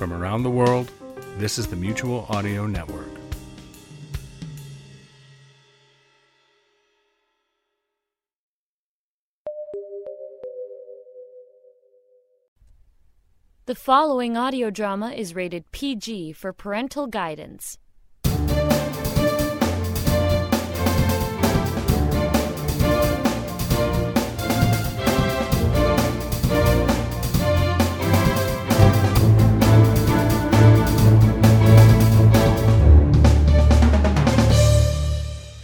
From around the world, this is the Mutual Audio Network. The following audio drama is rated PG for parental guidance.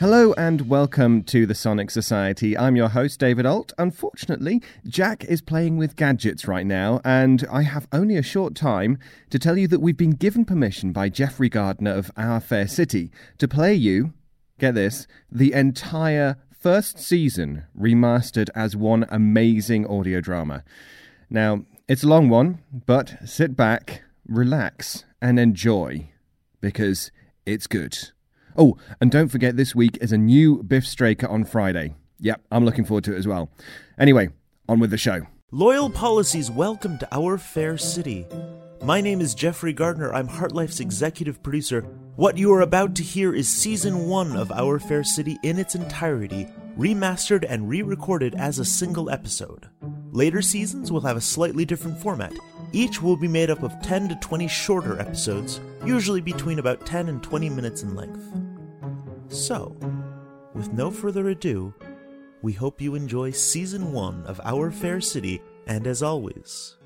Hello and welcome to the Sonic Society. I'm your host, David Alt. Unfortunately, Jack is playing with gadgets right now, and I have only a short time to tell you that we've been given permission by Jeffrey Gardner of Our Fair City to play you, get this, the entire first season remastered as one amazing audio drama. Now, it's a long one, but sit back, relax, and enjoy, because it's good. Oh, and don't forget this week is a new Biff Straker on Friday. Yep, I'm looking forward to it as well. Anyway, on with the show. Loyal Policies welcome to our fair city. My name is Jeffrey Gardner. I'm HartLife's executive producer. What you are about to hear is season one of Our Fair City in its entirety, remastered and re recorded as a single episode. Later seasons will have a slightly different format. Each will be made up of 10 to 20 shorter episodes, usually between about 10 and 20 minutes in length. So, with no further ado, we hope you enjoy season one of Our Fair City, and as always,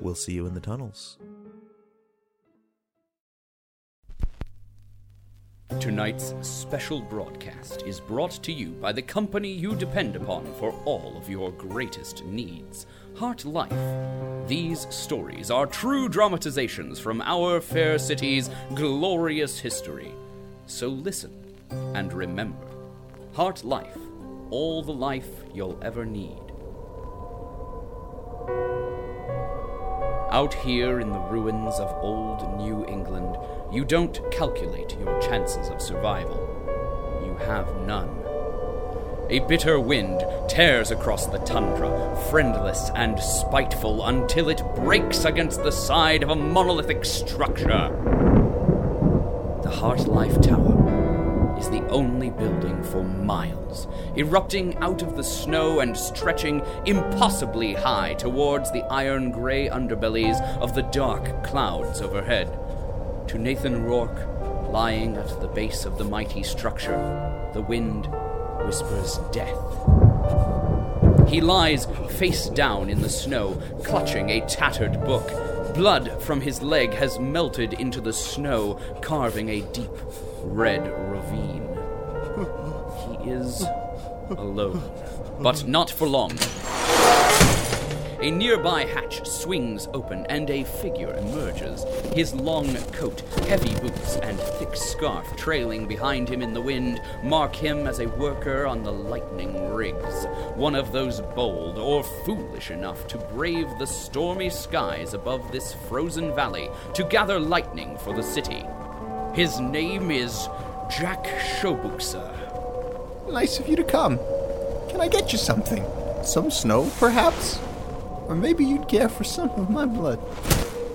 we'll see you in the tunnels. Tonight's special broadcast is brought to you by the company you depend upon for all of your greatest needs HartLife. These stories are true dramatizations from our fair city's glorious history. So listen and remember HartLife, all the life you'll ever need. Out here in the ruins of old New England, you don't calculate your chances of survival. You have none. A bitter wind tears across the tundra, friendless and spiteful, until it breaks against the side of a monolithic structure. The HartLife Tower is the only building for miles, erupting out of the snow and stretching impossibly high towards the iron gray underbellies of the dark clouds overhead. To Nathan Rourke, lying at the base of the mighty structure, the wind whispers death. He lies face down in the snow, clutching a tattered book. Blood from his leg has melted into the snow, carving a deep red ravine. He is alone, but not for long. A nearby hatch swings open and a figure emerges. His long coat, heavy boots, and thick scarf trailing behind him in the wind mark him as a worker on the lightning rigs. One of those bold or foolish enough to brave the stormy skies above this frozen valley to gather lightning for the city. His name is Jack Shobuksa. Nice of you to come. Can I get you something? Some snow, perhaps? Or maybe you'd care for some of my blood.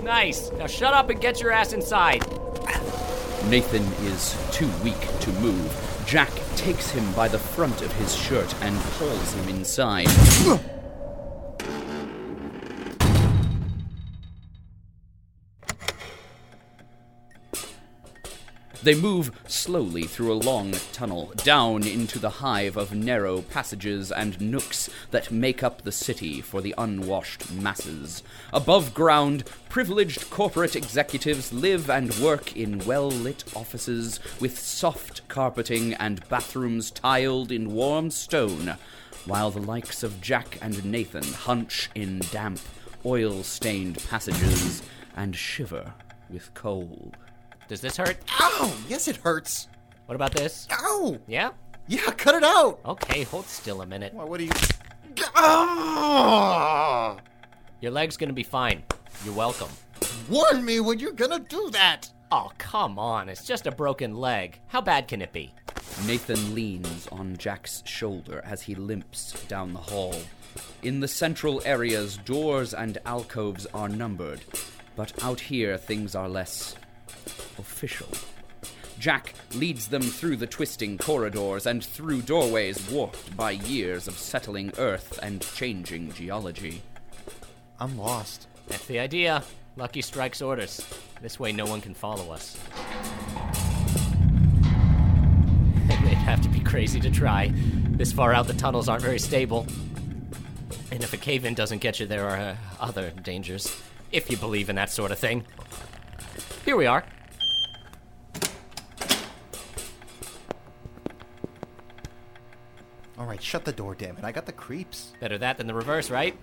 Nice. Now shut up and get your ass inside. Nathan is too weak to move. Jack takes him by the front of his shirt and pulls him inside. They move slowly through a long tunnel, down into the hive of narrow passages and nooks that make up the city for the unwashed masses. Above ground, privileged corporate executives live and work in well lit offices with soft carpeting and bathrooms tiled in warm stone, while the likes of Jack and Nathan hunch in damp, oil stained passages and shiver with cold. Does this hurt? Ow! Yes, it hurts. What about this? Ow! Yeah? Yeah, cut it out. Okay, hold still a minute. Why, what are you? Ah! Your leg's gonna be fine. You're welcome. Warn me when you're gonna do that. Oh, come on. It's just a broken leg. How bad can it be? Nathan leans on Jack's shoulder as he limps down the hall. In the central areas, doors and alcoves are numbered. But out here, things are less official. Jack leads them through the twisting corridors and through doorways warped by years of settling Earth and changing geology. I'm lost. That's the idea. Lucky strikes orders. This way, no one can follow us. They'd have to be crazy to try. This far out, the tunnels aren't very stable. And if a cave in doesn't get you, there are uh, other dangers. If you believe in that sort of thing. Here we are. All right, shut the door, damn it. I got the creeps. Better that than the reverse, right?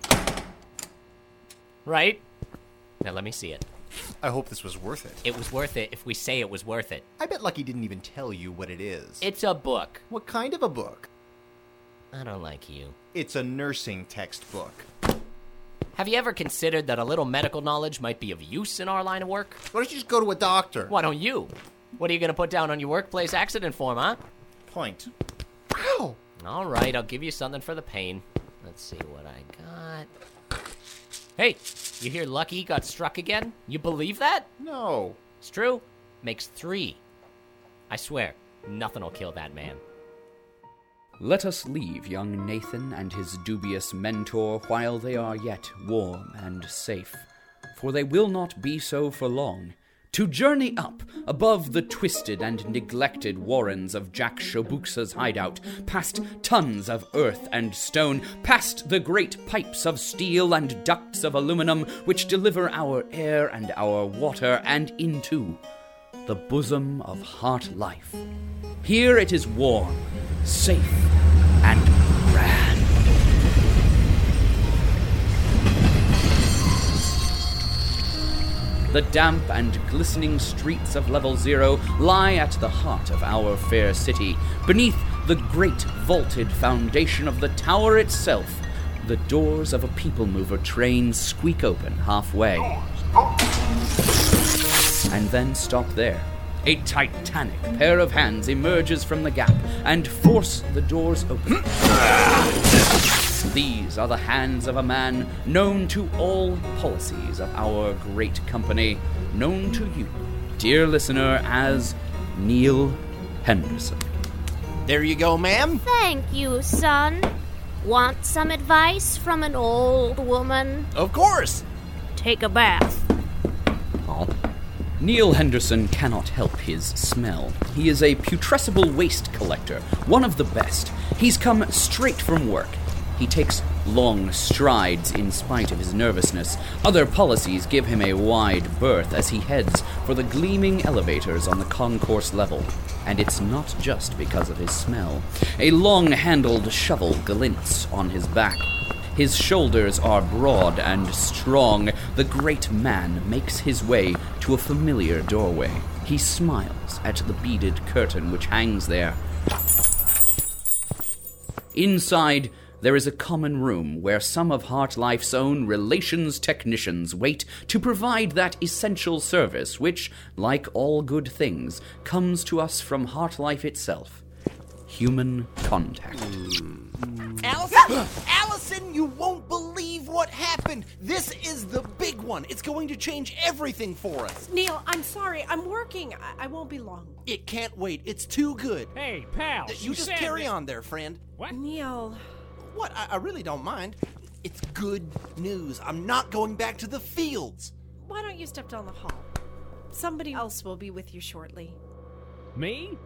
Right? Now let me see it. I hope this was worth it. It was worth it if we say it was worth it. I bet Lucky didn't even tell you what it is. It's a book. what kind of a book? I don't like you. It's a nursing textbook. Have you ever considered that a little medical knowledge might be of use in our line of work? Why don't you just go to a doctor? Why don't you? What are you going to put down on your workplace accident form, huh? Point. Ow! All right, I'll give you something for the pain. Let's see what I got. Hey, you hear Lucky got struck again? You believe that? No. It's true. Makes three. I swear, nothing will kill that man. Let us leave young Nathan and his dubious mentor while they are yet warm and safe, for they will not be so for long. To journey up above the twisted and neglected warrens of Jack Shobuksa's hideout, past tons of earth and stone, past the great pipes of steel and ducts of aluminum which deliver our air and our water, and into the bosom of HartLife. Here it is warm, safe, and grand. The damp and glistening streets of Level Zero lie at the heart of our fair city. Beneath the great vaulted foundation of the tower itself, the doors of a people mover train squeak open halfway. And then stop there. A titanic pair of hands emerges from the gap and force the doors open. These are the hands of a man known to all policies of our great company, known to you, dear listener, as Neil Henderson. There you go, ma'am. Thank you, son. Want some advice from an old woman? Of course. Take a bath. Neil Henderson cannot help his smell. He is a putrescible waste collector, one of the best. He's come straight from work. He takes long strides in spite of his nervousness. Other policies give him a wide berth as he heads for the gleaming elevators on the concourse level. And it's not just because of his smell. A long handled shovel glints on his back. His shoulders are broad and strong. The great man makes his way to a familiar doorway. He smiles at the beaded curtain which hangs there. Inside, there is a common room where some of HartLife's own relations technicians wait to provide that essential service which, like all good things, comes to us from HeartLife itself human contact. Allison, Allison, you won't believe what happened. This is the big one. It's going to change everything for us. Neil, I'm sorry. I'm working. I, I won't be long. It can't wait. It's too good. Hey, pal. You just carry on there, friend. What? Neil. What? I, I really don't mind. It's good news. I'm not going back to the fields. Why don't you step down the hall? Somebody else will be with you shortly. Me?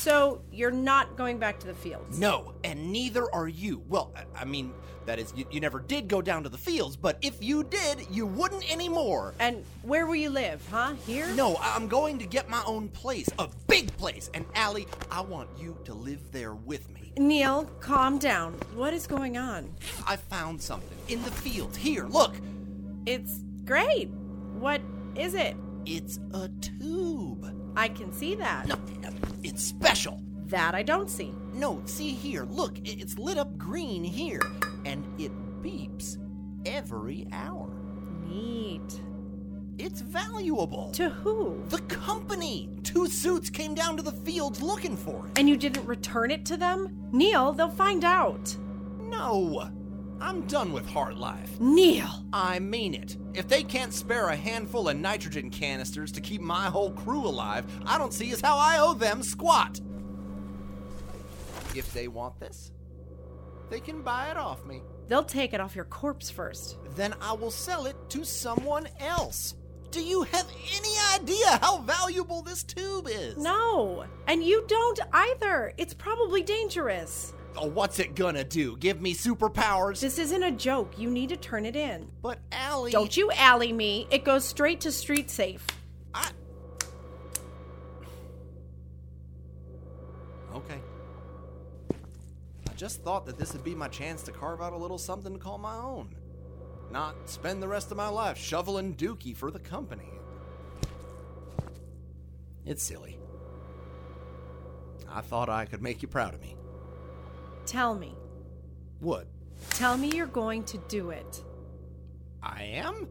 So, you're not going back to the fields? No, and neither are you. Well, I, mean, that is, you, you never did go down to the fields, but if you did, you wouldn't anymore. And where will you live, huh? Here? No, I'm going to get my own place, a big place. And Allie, I want you to live there with me. Neil, calm down. What is going on? I found something in the fields. Here, look. It's great. What is it? It's a tube. I can see that. No, no, it's special. That I don't see. No, see here. Look, it's lit up green here, and it beeps every hour. Neat. It's valuable. To who? The company! Two suits came down to the fields looking for it. And you didn't return it to them? Neil, they'll find out. No! I'm done with HartLife. Neil! I mean it. If they can't spare a handful of nitrogen canisters to keep my whole crew alive, I don't see as how I owe them squat. If they want this, they can buy it off me. They'll take it off your corpse first. Then I will sell it to someone else. Do you have any idea how valuable this tube is? No. And you don't either. It's probably dangerous. Oh, what's it gonna do? Give me superpowers? This isn't a joke. You need to turn it in. But Allie. Don't you alley me. It goes straight to street safe. I. Okay. I just thought that this would be my chance to carve out a little something to call my own. Not spend the rest of my life shoveling dookie for the company. It's silly. I thought I could make you proud of me. Tell me. What? Tell me you're going to do it. I am?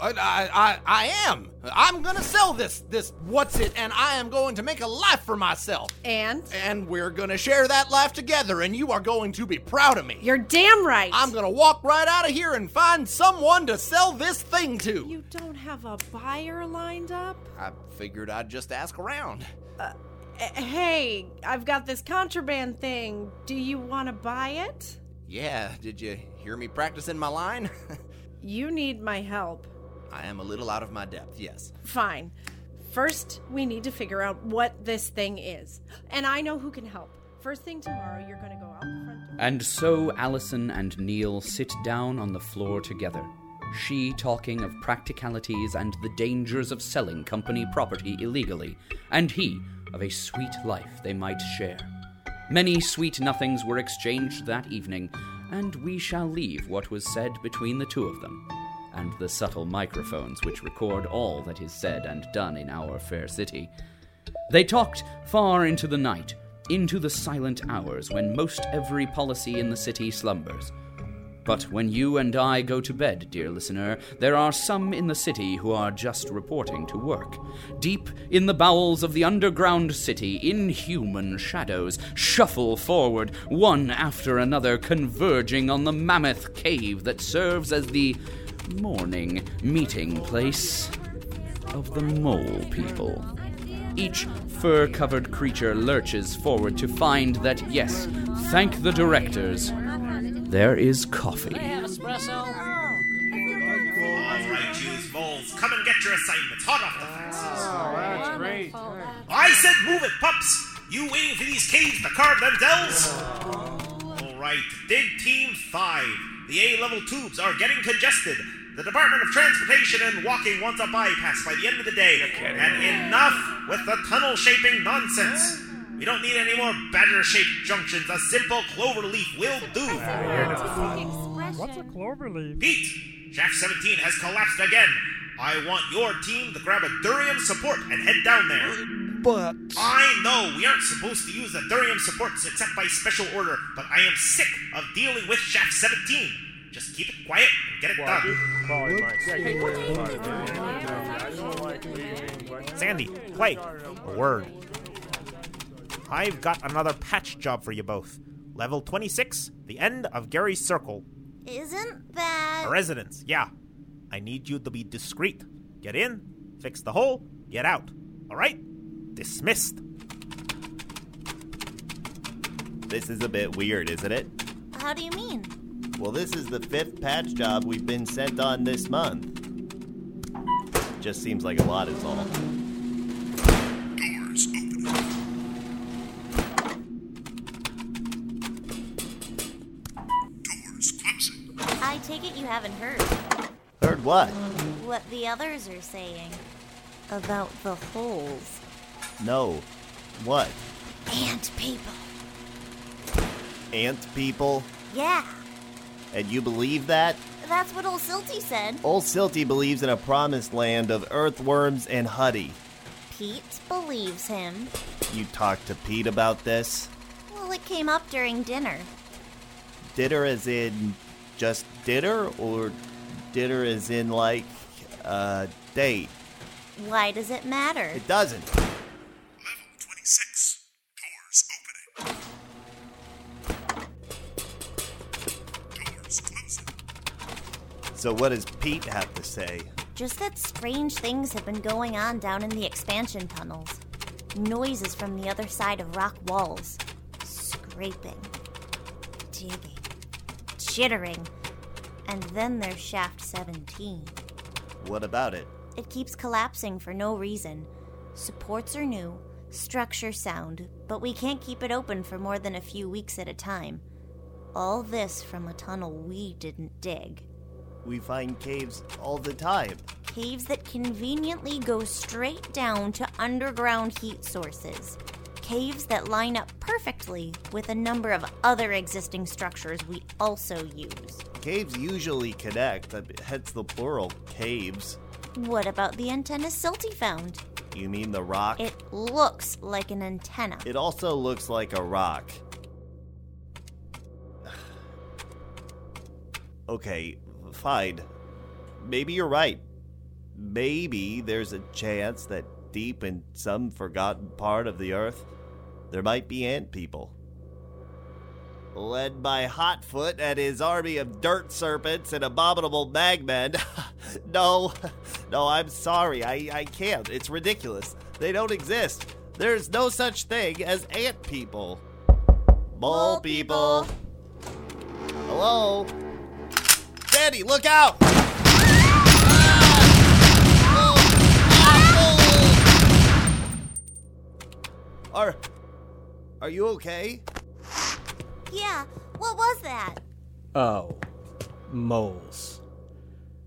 I, I, I, I am. I'm gonna sell this, this what's it, and I am going to make a life for myself. And? And we're gonna share that life together, and you are going to be proud of me. You're damn right. I'm gonna walk right out of here and find someone to sell this thing to. You don't have a buyer lined up? I figured I'd just ask around. Uh, Eh, hey, I've got this contraband thing. Do you want to buy it? Yeah, did you hear me practicing my line? you need my help. I am a little out of my depth, yes. Fine. First, we need to figure out what this thing is. And I know who can help. First thing tomorrow, you're going to go out the front door. And so Allison and Neil sit down on the floor together, she talking of practicalities and the dangers of selling company property illegally, and he of a sweet life they might share. Many sweet nothings were exchanged that evening, and we shall leave what was said between the two of them, and the subtle microphones which record all that is said and done in our fair city. They talked far into the night, into the silent hours when most every policy in the city slumbers. But when you and I go to bed, dear listener, there are some in the city who are just reporting to work. Deep in the bowels of the underground city, inhuman shadows shuffle forward, one after another, converging on the mammoth cave that serves as the morning meeting place of the mole people. Each fur covered creature lurches forward to find that, yes, thank the directors, there is coffee. espresso. All right, you moles, come and get your assignments. Hot off the press. Oh, that's great. I said move it, pups. You waiting for these caves to carve themselves? All right, dig team five. The A-level tubes are getting congested. The Department of Transportation and Walking wants a bypass by the end of the day. And enough with the tunnel shaping nonsense. We don't need any more badger shaped junctions. A simple clover leaf will do. What's a clover leaf? Pete, Shaft 17 has collapsed again. I want your team to grab a Durium support and head down there. But. I know we aren't supposed to use the Durium supports except by special order, but I am sick of dealing with Shaft 17. Just keep it quiet and get it done. Sandy, Clay, a word. I've got another patch job for you both. Level 26, the end of Gary's Circle. Isn't that. A residence, yeah. I need you to be discreet. Get in, fix the hole, get out. Alright? Dismissed. This is a bit weird, isn't it? How do you mean? Well, this is the fifth patch job we've been sent on this month. Just seems like a lot is all. It you haven't heard Heard what? what the others are saying about the holes. No. What? Ant people. Ant people? Yeah, And you believe that? that's what old Silty said. Old Silty believes in a promised land of earthworms and huddy. Pete believes him. You talked to Pete about this? Well, it came up during dinner. Dinner as in just dinner? Or dinner is in like, uh, date. Why does it matter? It doesn't. Level 26. Doors opening. Doors closing. So, what does Pete have to say? Just that strange things have been going on down in the expansion tunnels. Noises from the other side of rock walls. Scraping. Digging. Chittering. And then there's Shaft 17. What about it? It keeps collapsing for no reason. Supports are new, structure sound, but we can't keep it open for more than a few weeks at a time. All this from a tunnel we didn't dig. We find caves all the time. Caves that conveniently go straight down to underground heat sources. Caves that line up perfectly with a number of other existing structures we also use. Caves usually connect, hence the plural caves. What about the antenna Silty found? You mean the rock? It looks like an antenna. It also looks like a rock. okay, fine. Maybe you're right. Maybe there's a chance that deep in some forgotten part of the earth, there might be ant people. Led by Hotfoot and his army of dirt serpents and abominable magmen. no, no, I'm sorry. I, I can't. It's ridiculous. They don't exist. There's no such thing as ant people. Mole people. Hello? Danny, look out! Ah! Are Are you okay? Yeah, what was that? Oh, moles.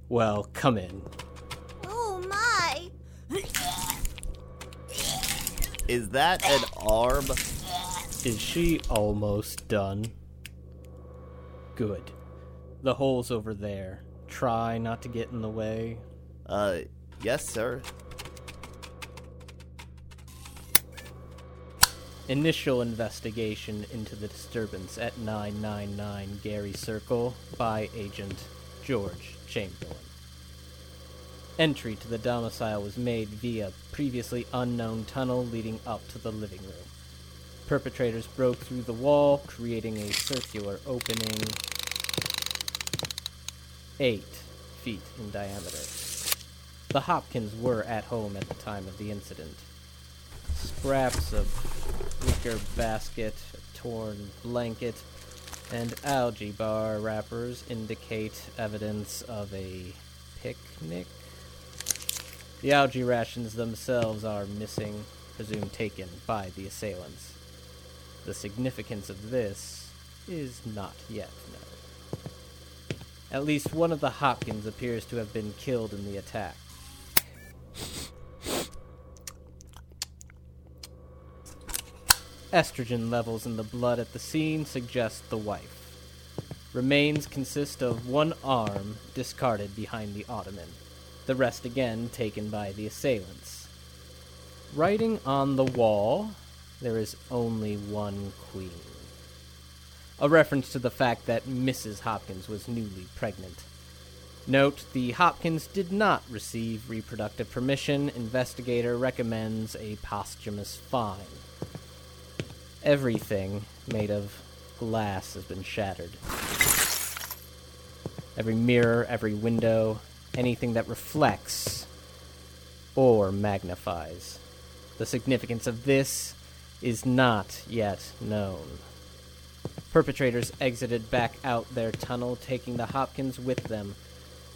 Well, come in. Oh my! Is that an arm? Is she almost done? Good. The hole's over there. Try not to get in the way. Uh, yes, sir. Initial investigation into the disturbance at 999 Gary Circle by Agent George Chamberlain. Entry to the domicile was made via previously unknown tunnel leading up to the living room. Perpetrators broke through the wall, creating a circular opening eight feet in diameter. The Hopkins were at home at the time of the incident. Scraps of wicker basket, torn blanket, and algae bar wrappers indicate evidence of a picnic. The algae rations themselves are missing, presumed taken by the assailants. The significance of this is not yet known. At least one of the Hopkins appears to have been killed in the attack. Estrogen levels in the blood at the scene suggest the wife. Remains consist of one arm discarded behind the ottoman, the rest again taken by the assailants. Writing on the wall, there is only one queen. A reference to the fact that Mrs. Hopkins was newly pregnant. Note the Hopkins did not receive reproductive permission. Investigator recommends a posthumous fine. Everything made of glass has been shattered. Every mirror, every window, anything that reflects or magnifies. The significance of this is not yet known. Perpetrators exited back out their tunnel, taking the Hopkins with them.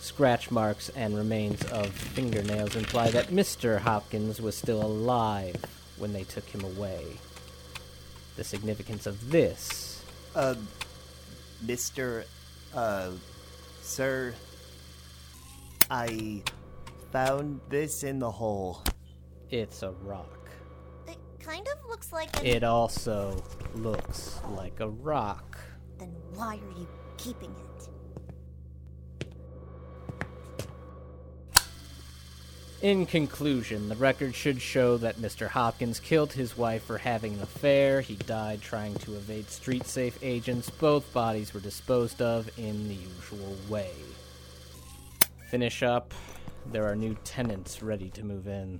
Scratch marks and remains of fingernails imply that Mr. Hopkins was still alive when they took him away. The significance of this. Uh, Mr. Uh, sir. I found this in the hole. It's a rock. It kind of looks like an- It also looks like a rock. Then why are you keeping it? In conclusion, the record should show that Mr. Hopkins killed his wife for having an affair. He died trying to evade street safe agents. Both bodies were disposed of in the usual way. Finish up There are new tenants ready to move in.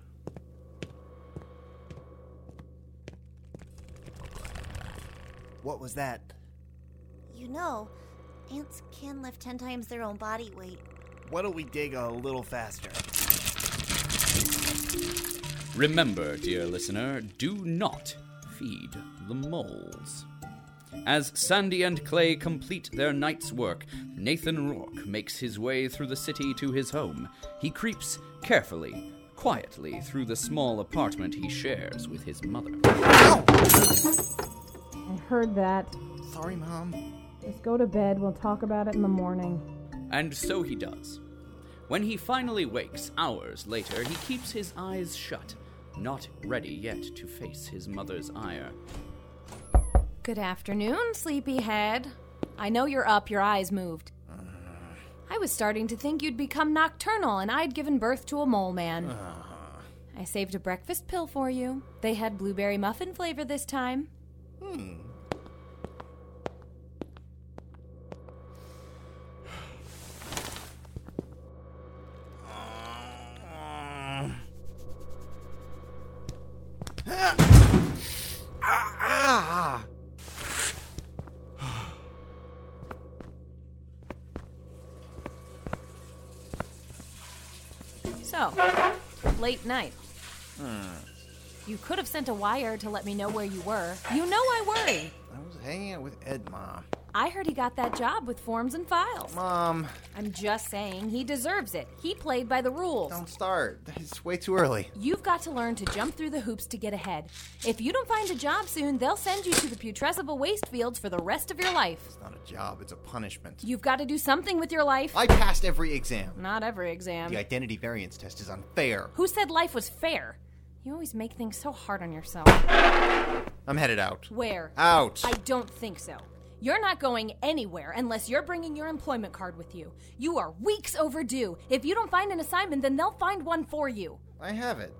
What was that? You know, ants can lift 10 times their own body weight. Why don't we dig a little faster? Remember, dear listener, do not feed the moles. As Sandy and Clay complete their night's work, Nathan Rourke makes his way through the city to his home. He creeps carefully, quietly through the small apartment he shares with his mother. I heard that. Sorry, Mom. Just go to bed. We'll talk about it in the morning. And so he does. When he finally wakes hours later, he keeps his eyes shut, not ready yet to face his mother's ire. Good afternoon, sleepyhead. I know you're up, your eyes moved. I was starting to think you'd become nocturnal and I'd given birth to a mole man. I saved a breakfast pill for you. They had blueberry muffin flavor this time. Hmm. Late night. Hmm. You could have sent a wire to let me know where you were. You know I worry. I was hanging out with Ed, Mom. I heard he got that job with forms and files. Mom. I'm just saying, he deserves it. He played by the rules. Don't start. It's way too early. You've got to learn to jump through the hoops to get ahead. If you don't find a job soon, they'll send you to the putrescible waste fields for the rest of your life. It's not a job, it's a punishment. You've got to do something with your life. I passed every exam. Not every exam. The identity variance test is unfair. Who said life was fair? You always make things so hard on yourself. I'm headed out. Where? Out. I don't think so. You're not going anywhere unless you're bringing your employment card with you. You are weeks overdue. If you don't find an assignment, then they'll find one for you. I have it.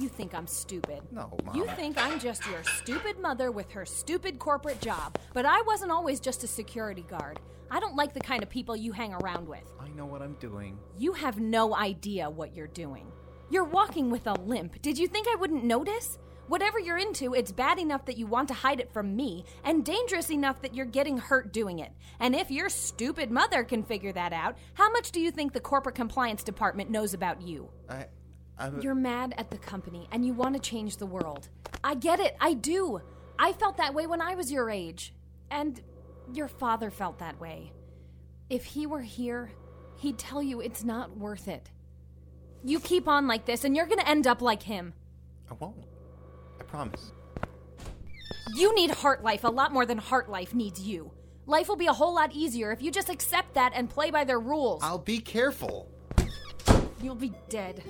You think I'm stupid. No, Mom. You think I'm just your stupid mother with her stupid corporate job. But I wasn't always just a security guard. I don't like the kind of people you hang around with. I know what I'm doing. You have no idea what you're doing. You're walking with a limp. Did you think I wouldn't notice? Whatever you're into, it's bad enough that you want to hide it from me, and dangerous enough that you're getting hurt doing it. And if your stupid mother can figure that out, how much do you think the corporate compliance department knows about you? I. I'm. You're mad at the company, and you want to change the world. I get it, I do. I felt that way when I was your age. And your father felt that way. If he were here, he'd tell you it's not worth it. You keep on like this, and you're gonna end up like him. I won't. I promise. You need HartLife a lot more than HartLife needs you. Life will be a whole lot easier if you just accept that and play by their rules. I'll be careful. You'll be dead.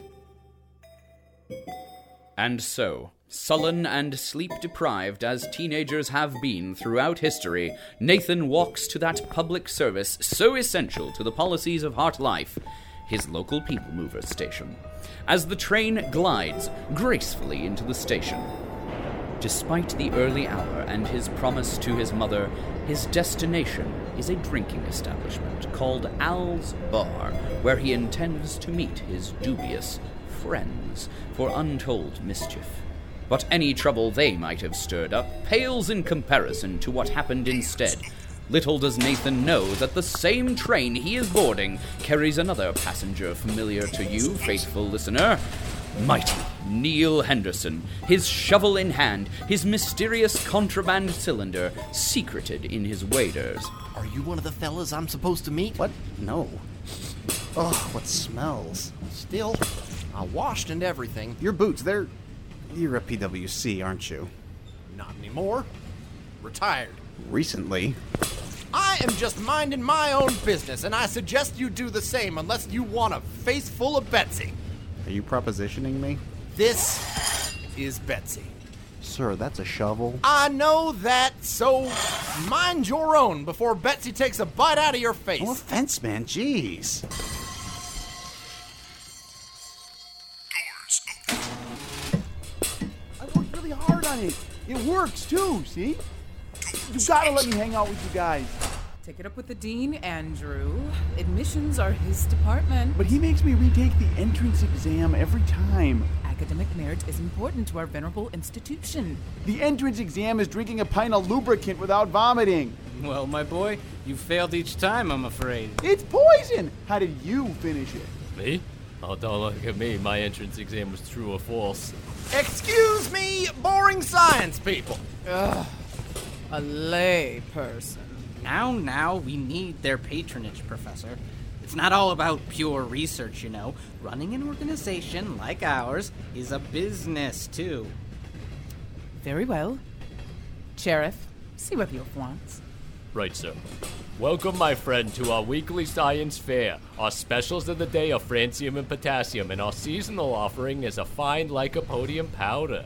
And so, sullen and sleep deprived as teenagers have been throughout history, Nathan walks to that public service so essential to the policies of HartLife, his local people mover station, as the train glides gracefully into the station. Despite the early hour and his promise to his mother, his destination is a drinking establishment called Al's Bar, where he intends to meet his dubious friends for untold mischief. But any trouble they might have stirred up pales in comparison to what happened instead. Little does Nathan know that the same train he is boarding carries another passenger familiar to you, faithful listener. Mighty Neil Henderson, his shovel in hand, his mysterious contraband cylinder secreted in his waders. Are you one of the fellas I'm supposed to meet? What? No. Oh, what smells. Still, I washed and everything. Your boots, they're. You're a PWC, aren't you? Not anymore. Retired. Recently. I am just minding my own business, and I suggest you do the same unless you want a face full of Betsy. Are you propositioning me? This is Betsy. Sir, that's a shovel. I know that, so mind your own before Betsy takes a bite out of your face. No offense, man. Jeez. I worked really hard on it. It works too, see? You gotta let me hang out with you guys. Take it up with the dean, Andrew. Admissions are his department. But he makes me retake the entrance exam every time. Academic merit is important to our venerable institution. The entrance exam is drinking a pint of lubricant without vomiting. Well, my boy, you failed each time, I'm afraid. It's poison! How did you finish it? Me? Oh, don't look at me. My entrance exam was true or false. Excuse me, boring science people. Ugh. A lay person. Now, now, we need their patronage, Professor. It's not all about pure research, you know. Running an organization like ours is a business, too. Very well. Sheriff, see what the oath wants. Right, sir. Welcome, my friend, to our weekly science fair. Our specials of the day are francium and potassium, and our seasonal offering is a fine lycopodium powder.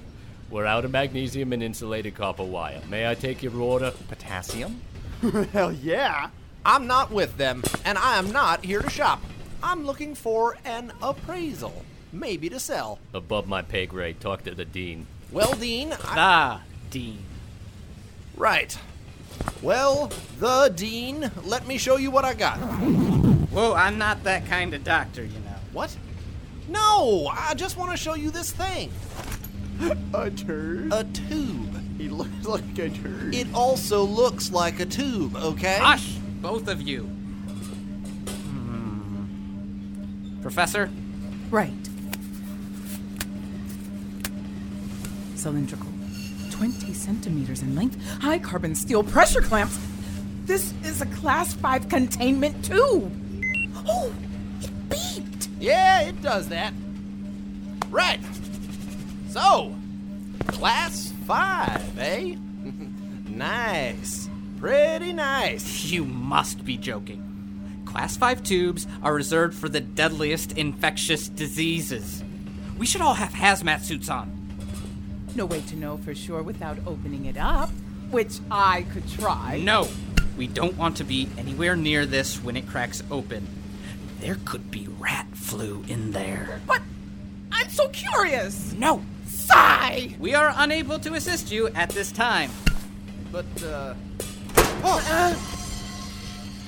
We're out of magnesium and insulated copper wire. May I take your order? Potassium? Hell yeah! I'm not with them, and I am not here to shop. I'm looking for an appraisal, maybe to sell. Above my pay grade. Talk to the dean. Well, Dean, I... Ah, Dean. Right. Well, the Dean, let me show you what I got. Whoa, I'm not that kind of doctor, you know. What? No, I just want to show you this thing. A turd? A tube. He looks like a turd. It also looks like a tube, okay? Hush, both of you. Hmm. Professor? Right. Cylindrical. 20 centimeters in length. High carbon steel pressure clamps. This is a class 5 containment tube. Oh, it beeped. Yeah, it does that. Right. So, class 5, eh? nice. Pretty nice. You must be joking. Class 5 tubes are reserved for the deadliest infectious diseases. We should all have hazmat suits on. No way to know for sure without opening it up, which I could try. No, we don't want to be anywhere near this when it cracks open. There could be rat flu in there. But I'm so curious. No. Sigh! We are unable to assist you at this time. But, uh. Oh!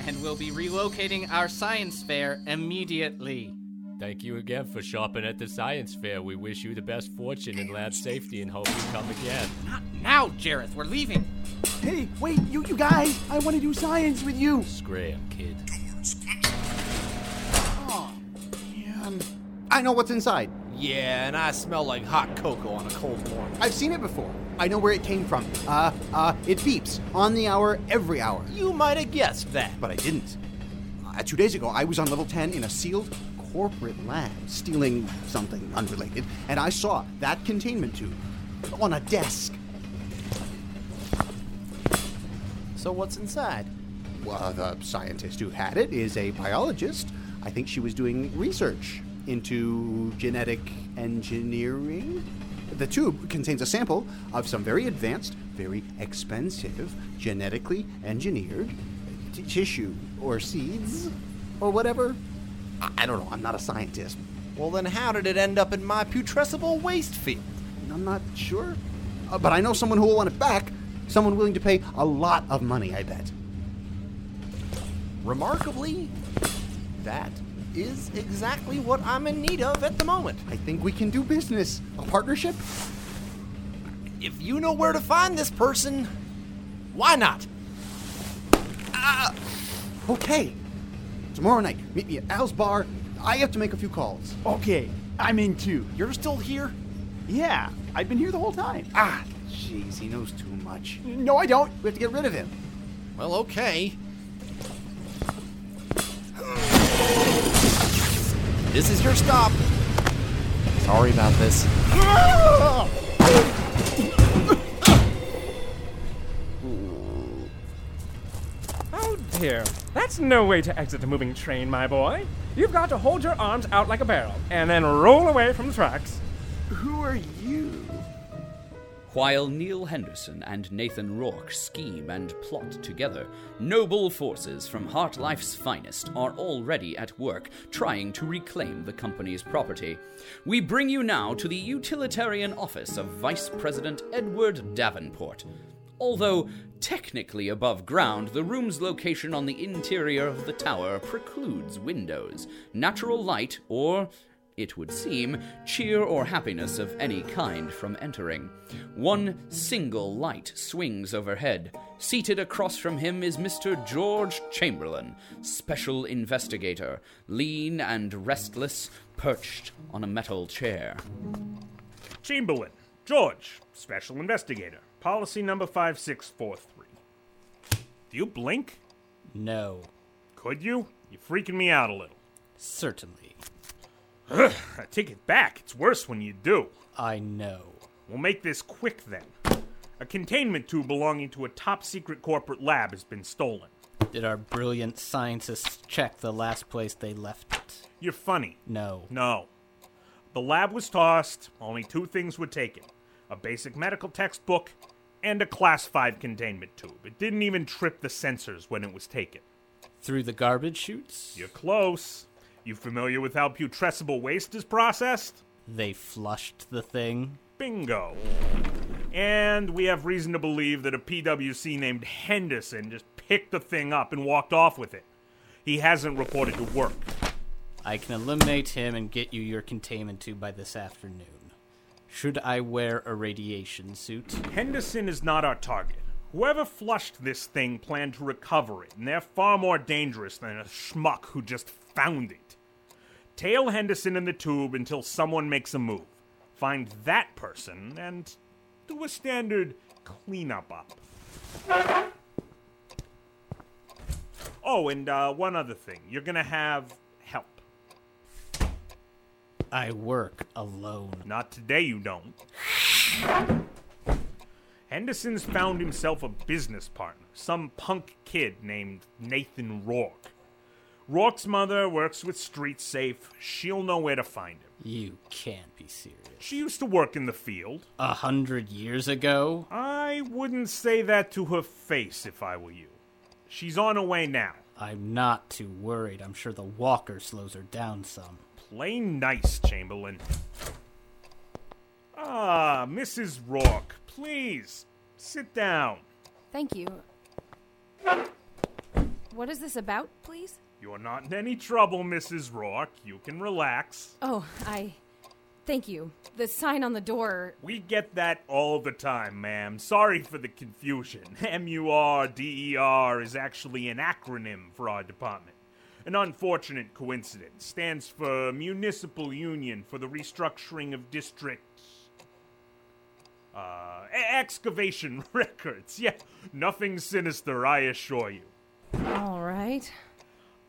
And we'll be relocating our science fair immediately. Thank you again for shopping at the science fair. We wish you the best fortune in lab safety and hope you come again. Not now, Jareth. We're leaving. Hey, wait, you, you guys! I want to do science with you! Scram, kid. Oh, man. I know what's inside. Yeah, and I smell like hot cocoa on a cold morning. I've seen it before. I know where it came from. Uh, uh, it beeps on the hour, every hour. You might have guessed that. But I didn't. Uh, two days ago, I was on level 10 in a sealed corporate lab, stealing something unrelated, and I saw that containment tube on a desk. So what's inside? Well, the scientist who had it is a biologist. I think she was doing research into genetic engineering. The tube contains a sample of some very advanced, very expensive, genetically engineered t- tissue or seeds or whatever. I-, I don't know. I'm not a scientist. Well, then how did it end up in my putrescible waste field? I'm not sure. Uh, but I know someone who will want it back. Someone willing to pay a lot of money, I bet. Remarkably, that is exactly what I'm in need of at the moment. I think we can do business. A partnership? If you know where to find this person, why not? Ah, okay. Tomorrow night, meet me at Al's bar. I have to make a few calls. Okay, I'm in too. You're still here? Yeah, I've been here the whole time. Ah, jeez, he knows too much. No, I don't. We have to get rid of him. Well, okay. This is your stop. Sorry about this. Oh dear. That's no way to exit a moving train, my boy. You've got to hold your arms out like a barrel and then roll away from the tracks. Who are you? While Neil Henderson and Nathan Rourke scheme and plot together, noble forces from HartLife's finest are already at work trying to reclaim the company's property. We bring you now to the utilitarian office of Vice President Edward Davenport. Although Technically above ground, the room's location on the interior of the tower precludes windows, natural light, or, it would seem, cheer or happiness of any kind from entering. One single light swings overhead. Seated across from him is Mr. George Chamberlain, special investigator, lean and restless, perched on a metal chair. Chamberlain, George, Special Investigator, policy number 5643. Do you blink? No. Could you? You're freaking me out a little. Certainly. Ugh, I take it back. It's worse when you do. I know. We'll make this quick then. A containment tube belonging to a top secret corporate lab has been stolen. Did our brilliant scientists check the last place they left it? You're funny. No. No. The lab was tossed. Only two things were taken a basic medical textbook and a Class 5 containment tube. It didn't even trip the sensors when it was taken. Through the garbage chutes? You're close. You familiar with how putrescible waste is processed? They flushed the thing? Bingo. And we have reason to believe that a PWC named Henderson just picked the thing up and walked off with it. He hasn't reported to work. I can eliminate him and get you your containment tube by this afternoon. Should I wear a radiation suit? Henderson is not our target. Whoever flushed this thing planned to recover it, and they're far more dangerous than a schmuck who just found it. Tail Henderson in the tube until someone makes a move. Find that person and do a standard cleanup up. Oh, and uh, one other thing. You're gonna have help. I work alone. Not today, you don't. Henderson's found himself a business partner, some punk kid named Nathan Rourke. Rourke's mother works with Street Safe. She'll know where to find him. You can't be serious. She used to work in the field. A hundred years ago? I wouldn't say that to her face if I were you. She's on her way now. I'm not too worried. I'm sure the walker slows her down some. Play nice, Chamberlain. Ah, Mrs. Rourke, please sit down. Thank you. What is this about, please? You're not in any trouble, Mrs. Rourke. You can relax. Oh, I. Thank you. The sign on the door. We get that all the time, ma'am. Sorry for the confusion. M U R D E R is actually an acronym for our department. An unfortunate coincidence. Stands for Municipal Union for the Restructuring of Districts. Uh, excavation records. Yeah, nothing sinister, I assure you. All right.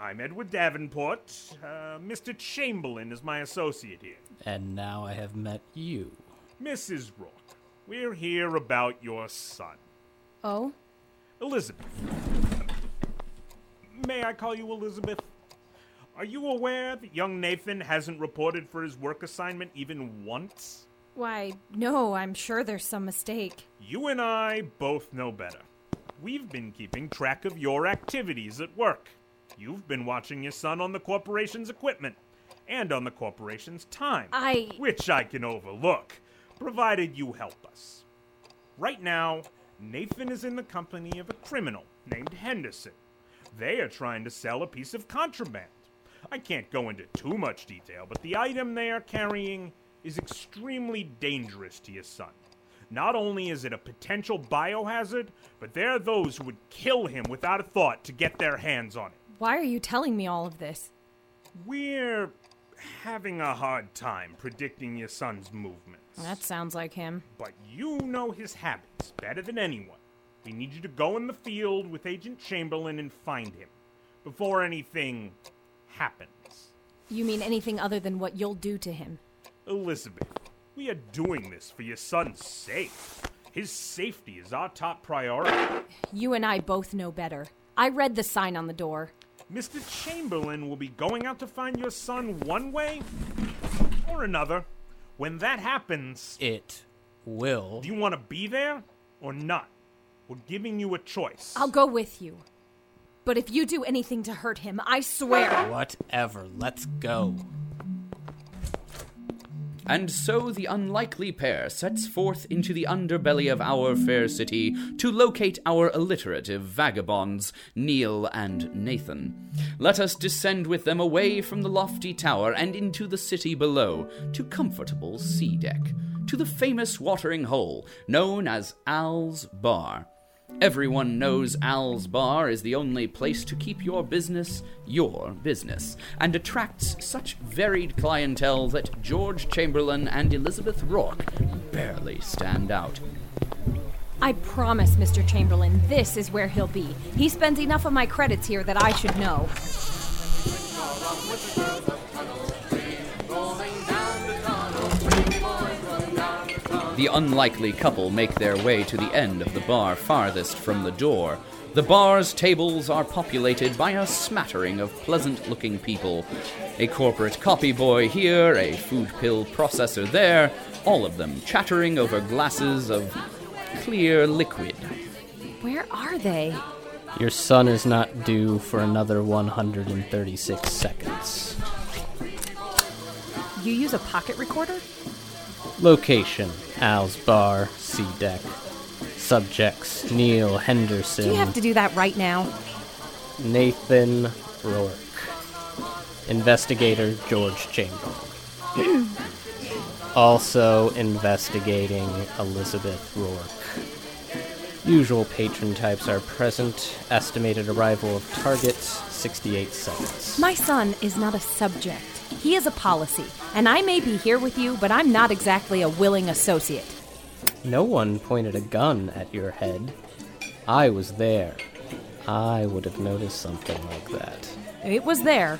I'm Edward Davenport. Uh, Mr. Chamberlain is my associate here. And now I have met you. Mrs. Rourke, we're here about your son. Oh? Elizabeth. May I call you Elizabeth? Are you aware that young Nathan hasn't reported for his work assignment even once? Why, no, I'm sure there's some mistake. You and I both know better. We've been keeping track of your activities at work. You've been watching your son on the corporation's equipment and on the corporation's time. I. Which I can overlook, provided you help us. Right now, Nathan is in the company of a criminal named Henderson. They are trying to sell a piece of contraband. I can't go into too much detail, but the item they are carrying is extremely dangerous to your son. Not only is it a potential biohazard, but there are those who would kill him without a thought to get their hands on it. Why are you telling me all of this? We're having a hard time predicting your son's movements. That sounds like him. But you know his habits better than anyone. We need you to go in the field with Agent Chamberlain and find him before anything happens. You mean anything other than what you'll do to him? Elizabeth, we are doing this for your son's sake. His safety is our top priority. You and I both know better. I read the sign on the door. Mr. Chamberlain will be going out to find your son one way or another. When that happens, it will. Do you want to be there or not? We're giving you a choice. I'll go with you. But if you do anything to hurt him, I swear. Whatever. Let's go. And so the unlikely pair sets forth into the underbelly of our fair city to locate our alliterative vagabonds, Neil and Nathan. Let us descend with them away from the lofty tower and into the city below, to comfortable C deck, to the famous watering hole known as Al's Bar. Everyone knows Al's Bar is the only place to keep your business your business, and attracts such varied clientele that George Chamberlain and Elizabeth Rourke barely stand out. I promise, Mr. Chamberlain, this is where he'll be. He spends enough of my credits here that I should know. The unlikely couple make their way to the end of the bar farthest from the door. The bar's tables are populated by a smattering of pleasant looking people. A corporate copy boy here, a food pill processor there, all of them chattering over glasses of clear liquid. Where are they? Your son is not due for another 136 seconds. You use a pocket recorder? Location Al's Bar, C Deck. Subjects Neil Henderson. Do you have to do that right now? Nathan Rourke. Investigator George Chamberlain. also investigating Elizabeth Rourke. Usual patron types are present. Estimated arrival of target 68 seconds. My son is not a subject. He is a policy. And I may be here with you, but I'm not exactly a willing associate. No one pointed a gun at your head. I was there. I would have noticed something like that. It was there.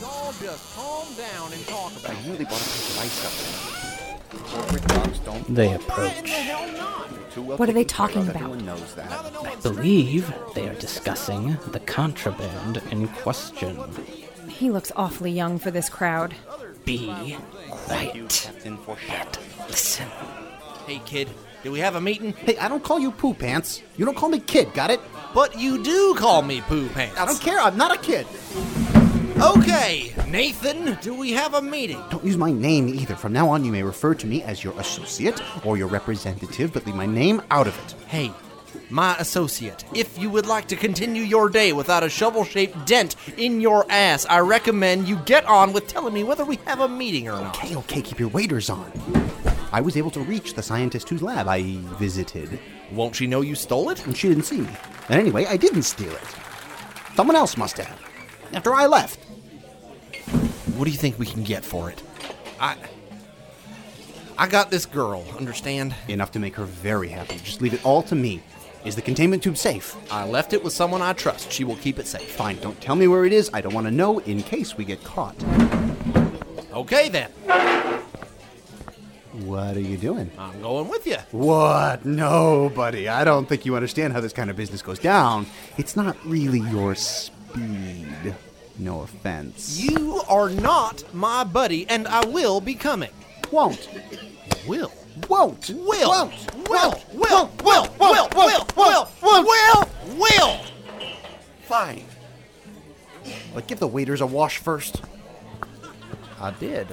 Y'all just calm down and talk about I knew they bought a piece of ice up there. Dogs don't. They approach. Well What are they talking about? Everyone knows that. I believe they are discussing the contraband in question. He looks awfully young for this crowd. Be quiet and listen. Hey, kid, do we have a meeting? Hey, I don't call you poo pants. You don't call me kid, got it? But you do call me Poo Pants. I don't care. I'm not a kid. Okay, Nathan, do we have a meeting? Don't use my name either. From now on, you may refer to me as your associate or your representative, but leave my name out of it. Hey, my associate, if you would like to continue your day without a shovel shaped dent in your ass, I recommend you get on with telling me whether we have a meeting or not. Okay, okay, keep your waders on. I was able to reach the scientist whose lab I visited. Won't she know you stole it? And she didn't see me. And anyway, I didn't steal it. Someone else must have. After I left. What do you think we can get for it? I. I got this girl, understand? Enough to make her very happy. Just leave it all to me. Is the containment tube safe? I left it with someone I trust. She will keep it safe. Fine, don't tell me where it is. I don't want to know in case we get caught. Okay then. What are you doing? I'm going with you. What? No, buddy. I don't think you understand how this kind of business goes down. It's not really your speed. No offense. You are not my buddy, and I will be coming. Won't. Will. Won't. Will. Won't. Will. Will. Will. Will. Will. Will. Will. Will. Fine. But give the waders a wash first. I did.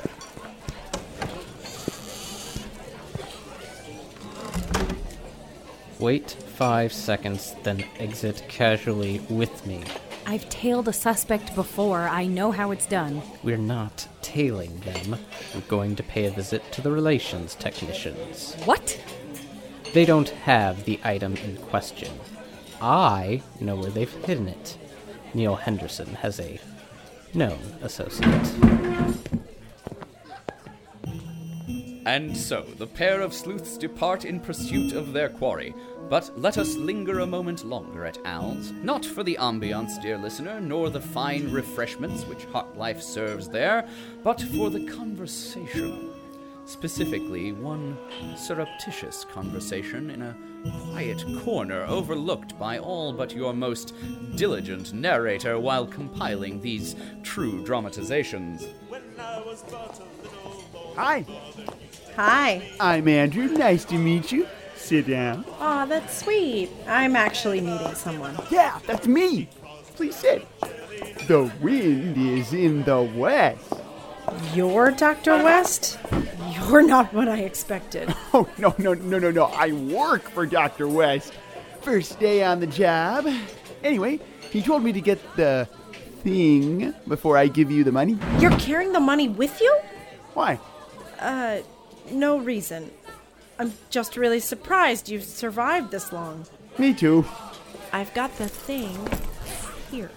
Wait five seconds, then exit casually with me. I've tailed a suspect before. I know how it's done. We're not tailing them. We're going to pay a visit to the relations technicians. What? They don't have the item in question. I know where they've hidden it. Neil Henderson has a known associate. And so the pair of sleuths depart in pursuit of their quarry. But let us linger a moment longer at Al's, not for the ambiance, dear listener, nor the fine refreshments which HartLife serves there, but for the conversation. Specifically, one surreptitious conversation in a quiet corner overlooked by all but your most diligent narrator while compiling these true dramatizations. Hi, Hi. I'm Andrew. Nice to meet you. Sit down. Aw, that's sweet. I'm actually meeting someone. Yeah, that's me. Please sit. The wind is in the west. You're Dr. West? You're not what I expected. Oh, no, no, no, no, no. I work for Dr. West. First day on the job. Anyway, he told me to get the thing before I give you the money. You're carrying the money with you? Why? Uh, no reason. I'm just really surprised you've survived this long. Me too. I've got the thing here.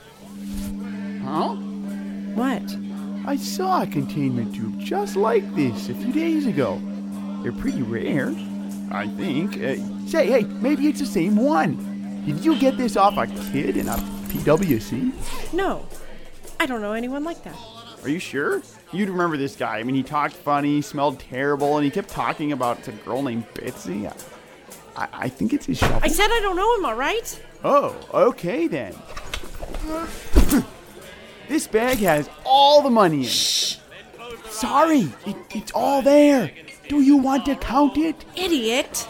Huh? What? I saw a containment tube just like this a few days ago. They're pretty rare, I think. Uh, say, hey, maybe it's the same one. Did you get this off a kid in a PWC? No, I don't know anyone like that. Are you sure? You'd remember this guy. I mean, he talked funny, smelled terrible, and he kept talking about a girl named Betsy. I, I, I think it's his shovel. I said I don't know him, all right? Oh, okay then. this bag has all the money in it. Shh. Sorry, it, it's all there. Do you want to count it? Idiot!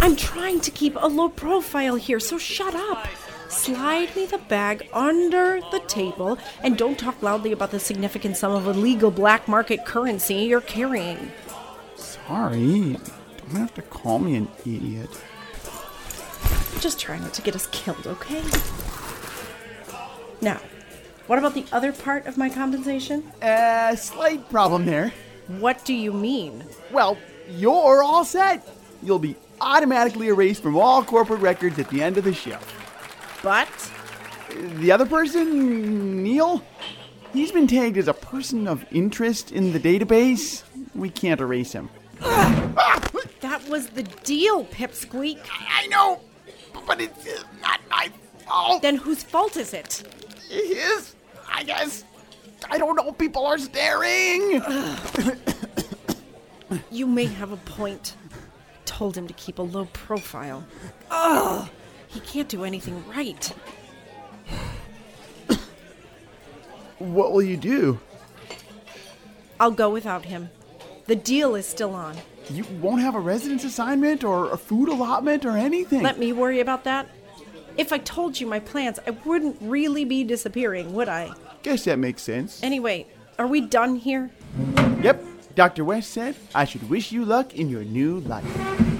I'm trying to keep a low profile here, so shut up. Slide me the bag under the table and don't talk loudly about the significant sum of illegal black market currency you're carrying. Sorry. Don't have to call me an idiot. Just try not to get us killed, okay? Now, what about the other part of my compensation? Uh, slight problem there. What do you mean? Well, you're all set. You'll be automatically erased from all corporate records at the end of the show. But? The other person, Neil, he's been tagged as a person of interest in the database. We can't erase him. That was the deal, Pipsqueak. I know, but it's uh, not my fault. Then whose fault is it? His, I guess. I don't know. People are staring. You may have a point. Told him to keep a low profile. Ugh! He can't do anything right. what will you do? I'll go without him. The deal is still on. You won't have a residence assignment or a food allotment or anything. Let me worry about that. If I told you my plans, I wouldn't really be disappearing, would I? Guess that makes sense. Anyway, are we done here? Yep. Dr. West said I should wish you luck in your new life.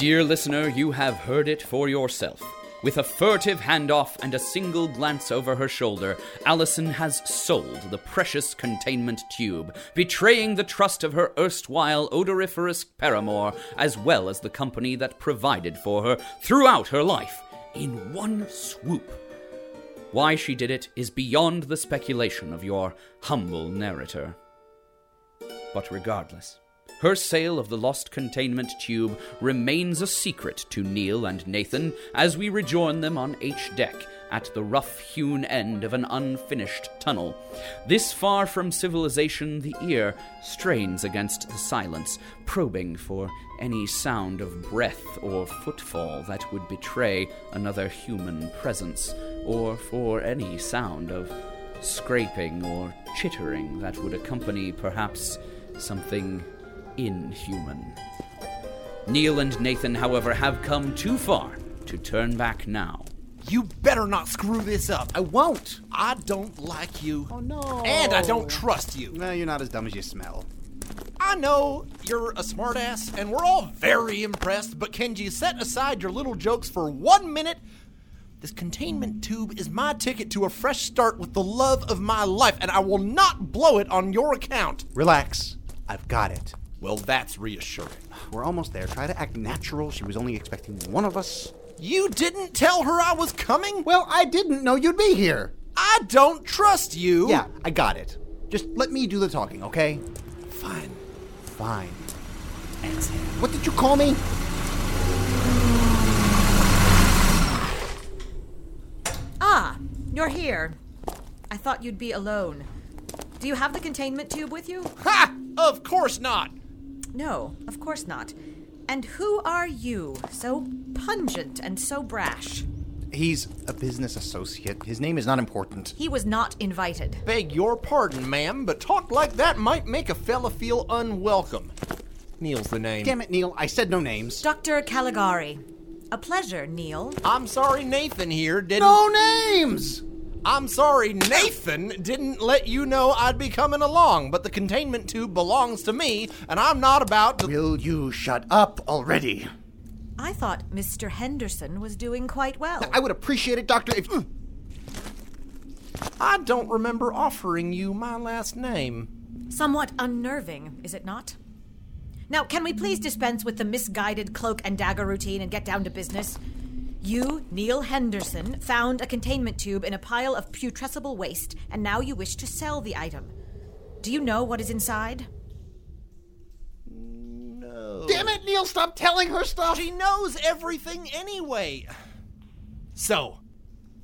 Dear listener, you have heard it for yourself. With a furtive handoff and a single glance over her shoulder, Allison has sold the precious containment tube, betraying the trust of her erstwhile odoriferous paramour, as well as the company that provided for her throughout her life, in one swoop. Why she did it is beyond the speculation of your humble narrator. But regardless, her sale of the lost containment tube remains a secret to Neil and Nathan as we rejoin them on H deck at the rough hewn end of an unfinished tunnel. This far from civilization, the ear strains against the silence, probing for any sound of breath or footfall that would betray another human presence, or for any sound of scraping or chittering that would accompany perhaps something inhuman. Neil and Nathan, however, have come too far to turn back now. You better not screw this up. I won't. I don't like you. Oh no. And I don't trust you. No, you're not as dumb as you smell. I know you're a smartass, and we're all very impressed, but can you set aside your little jokes for one minute? This containment tube is my ticket to a fresh start with the love of my life, and I will not blow it on your account. Relax. I've got it. Well, that's reassuring. We're almost there. Try to act natural. She was only expecting one of us. You didn't tell her I was coming? Well, I didn't know you'd be here. I don't trust you. Yeah, I got it. Just let me do the talking, okay? Fine. Fine. Exhale. What did you call me? Ah, you're here. I thought you'd be alone. Do you have the containment tube with you? Ha! Of course not. No, of course not. And who are you, so pungent and so brash? He's a business associate. His name is not important. He was not invited. Beg your pardon, ma'am, but talk like that might make a fella feel unwelcome. Neil's the name. Damn it, Neil. I said no names. Dr. Caligari. A pleasure, Neil. I'm sorry Nathan here didn't. No names! I'm sorry, Nathan didn't let you know I'd be coming along, but the containment tube belongs to me, and I'm not about to. Will you shut up already? I thought Mr. Henderson was doing quite well. I would appreciate it, Doctor, if. I don't remember offering you my last name. Somewhat unnerving, is it not? Now, can we please dispense with the misguided cloak and dagger routine and get down to business? You, Neil Henderson, found a containment tube in a pile of putrescible waste, and now you wish to sell the item. Do you know what is inside? No. Damn it, Neil, stop telling her stuff! She knows everything anyway. So,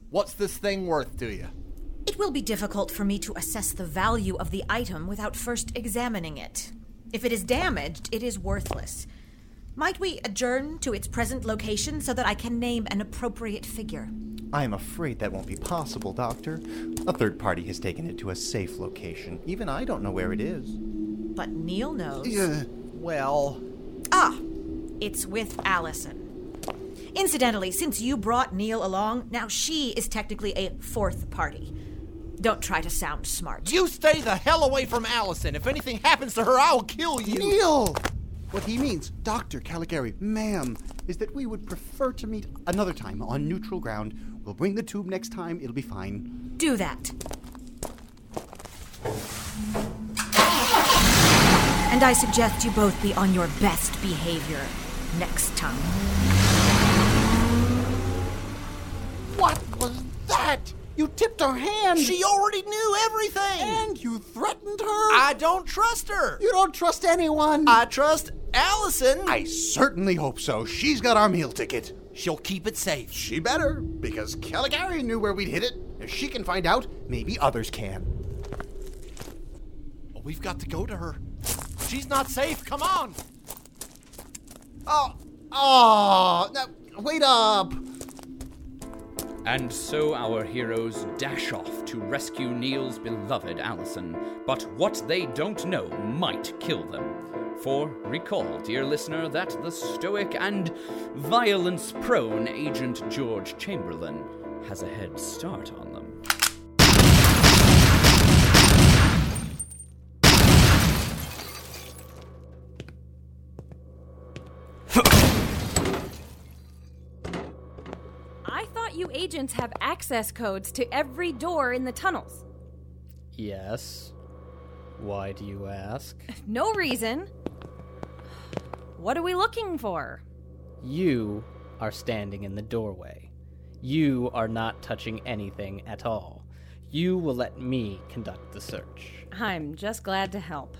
what's this thing worth to you? It will be difficult for me to assess the value of the item without first examining it. If it is damaged, it is worthless. Might we adjourn to its present location so that I can name an appropriate figure? I am afraid that won't be possible, Doctor. A third party has taken it to a safe location. Even I don't know where it is. But Neil knows. Yeah, Well. Ah! It's with Allison. Incidentally, since you brought Neil along, now she is technically a fourth party. Don't try to sound smart. You stay the hell away from Allison. If anything happens to her, I will kill you. Neil! What he means, Dr. Caligari, ma'am, is that we would prefer to meet another time on neutral ground. We'll bring the tube next time. It'll be fine. Do that. And I suggest you both be on your best behavior next time. What was that? You tipped her hand! She already knew everything! And you threatened her? I don't trust her! You don't trust anyone! I trust Allison! I certainly hope so. She's got our meal ticket. She'll keep it safe. She better, because Caligari knew where we'd hid it. If she can find out, maybe others can. We've got to go to her. She's not safe. Come on! Oh, oh, now, wait up! And so our heroes dash off to rescue Neil's beloved Allison. But what they don't know might kill them. For recall, dear listener, that the stoic and violence prone Agent George Chamberlain has a head start on them. You agents have access codes to every door in the tunnels. Yes. Why do you ask? No reason. What are we looking for? You are standing in the doorway. You are not touching anything at all. You will let me conduct the search. I'm just glad to help.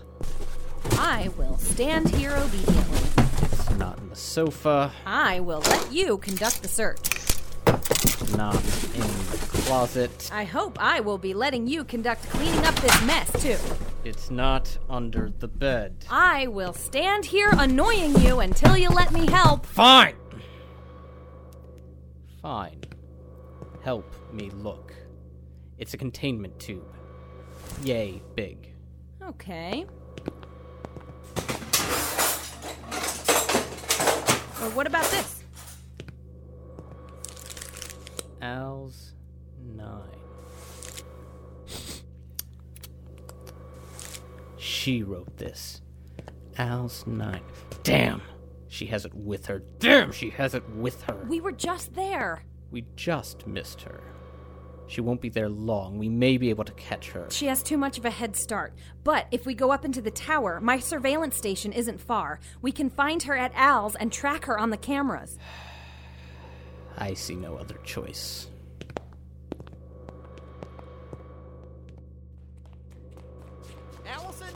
I will stand here obediently. It's not in the sofa, I will let you conduct the search. Not in the closet. I hope I will be letting you conduct cleaning up this mess, too. It's not under the bed. I will stand here annoying you until you let me help. Fine! Fine. Help me look. It's a containment tube. Yay, big. Okay. Well, what about this? Al's nine. She wrote this. Al's nine. Damn! She has it with her. Damn, she has it with her. We were just there. We just missed her. She won't be there long. We may be able to catch her. She has too much of a head start. But if we go up into the tower, my surveillance station isn't far. We can find her at Al's and track her on the cameras. I see no other choice. Allison?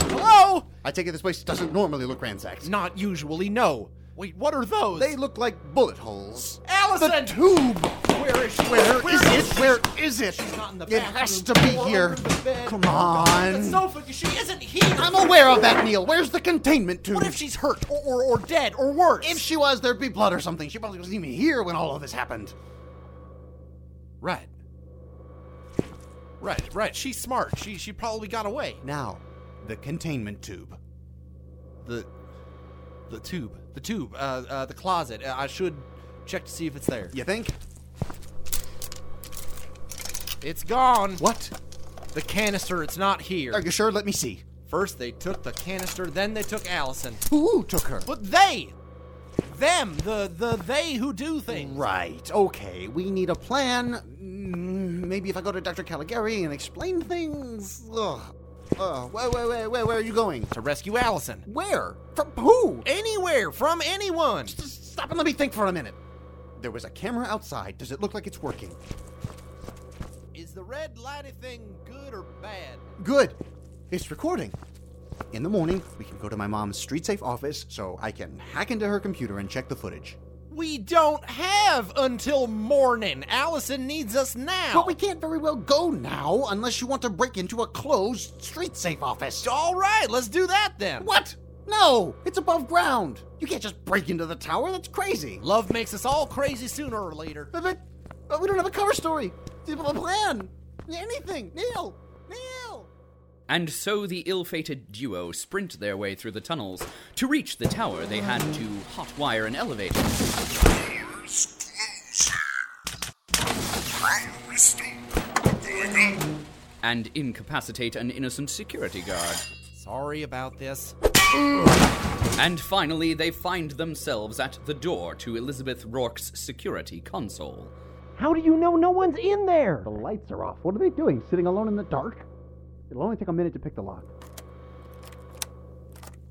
Hello? I take it this place doesn't normally look ransacked. Not usually, no. Wait, what are those? They look like bullet holes. Allison! The tube! Where is she? Where Where is is it? Where is it? She's not in the It bathroom has to be here. the bed. Come The on. sofa, she isn't here. I'm aware of that, Neil. Where's the containment tube? What if she's hurt or, or, or dead or worse? If she was, there'd be blood or something. She probably wasn't even here when all of this happened. Right. Right, right. She's smart. She she probably got away. Now, the containment tube. The the tube. The tube. Uh, uh the closet. Uh, I should Check to see if it's there. You think? It's gone. What? The canister, it's not here. Are you sure? Let me see. First they took the canister, then they took Allison. Who took her? But they! Them! The the they who do things. Right. Okay. We need a plan. Mm, Maybe if I go to Dr. Caligari and explain things. Ugh. Uh, where, where, where, where, where are you going? To rescue Allison. Where? From who? Anywhere, from anyone. Just Stop and let me think for a minute. There was a camera outside. Does it look like it's working? The red lighty thing good or bad? Good. It's recording. In the morning, we can go to my mom's street safe office so I can hack into her computer and check the footage. We don't have until morning. Allison needs us now. But we can't very well go now unless you want to break into a closed street safe office. All right, let's do that then. What? No, it's above ground. You can't just break into the tower. That's crazy. Love makes us all crazy sooner or later. But, but, but we don't have a cover story. A plan. Anything. Neil. Neil. And so the ill fated duo sprint their way through the tunnels. To reach the tower, they had to hotwire an elevator. And incapacitate an innocent security guard. Sorry about this. And finally, they find themselves at the door to Elizabeth Rourke's security console. How do you know no one's in there? The lights are off. What are they doing? Sitting alone in the dark? It'll only take a minute to pick the lock.